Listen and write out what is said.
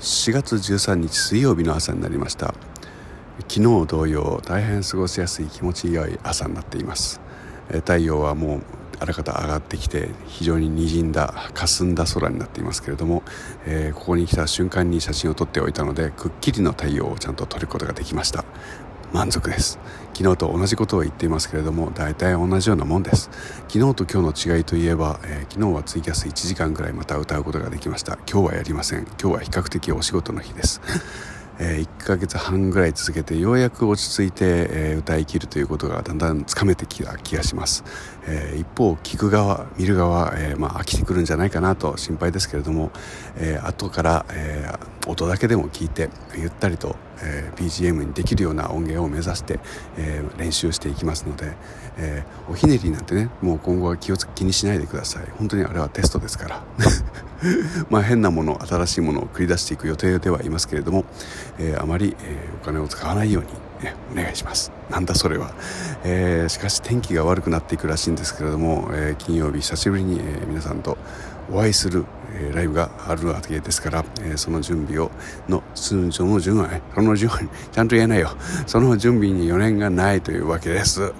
4月13日水曜日の朝になりました。昨日同様大変過ごしやすい気持ち良い朝になっています。太陽はもうあらかた上がってきて非常に滲んだ霞んだ空になっていますけれども、えー、ここに来た瞬間に写真を撮っておいたのでくっきりの太陽をちゃんと撮ることができました。満足です。昨日と同じことを言っていますけれども大体同じようなもんです。昨日と今日の違いといえば、えー、昨日はツイキャス1時間ぐらいまた歌うことができました。今日はやりません。今日は比較的お仕事の日です。え、1ヶ月半ぐらい続けてようやく落ち着いて、歌い切るということがだんだんつかめてきた気がします、一方聞く側見る側、まあ、飽きてくるんじゃないかなと心配ですけれども、え後から、音だけでも聞いてゆったりと、BGM にできるような音源を目指して、練習していきますので、おひねりなんてねもう今後は気を気にしないでください。本当にあれはテストですから。まあ変なもの新しいものを繰り出していく予定ではいますけれども、えー、あまり、えー、お金を使わないように、ね、お願いします。なんだそれは、えー、しかし天気が悪くなっていくらしいんですけれども、え金曜日久しぶりに、え皆さんとお会いする、えライブがあるわけですから、えその準備をのその準備その準備ちゃんと言えないよその準備に余念がないというわけです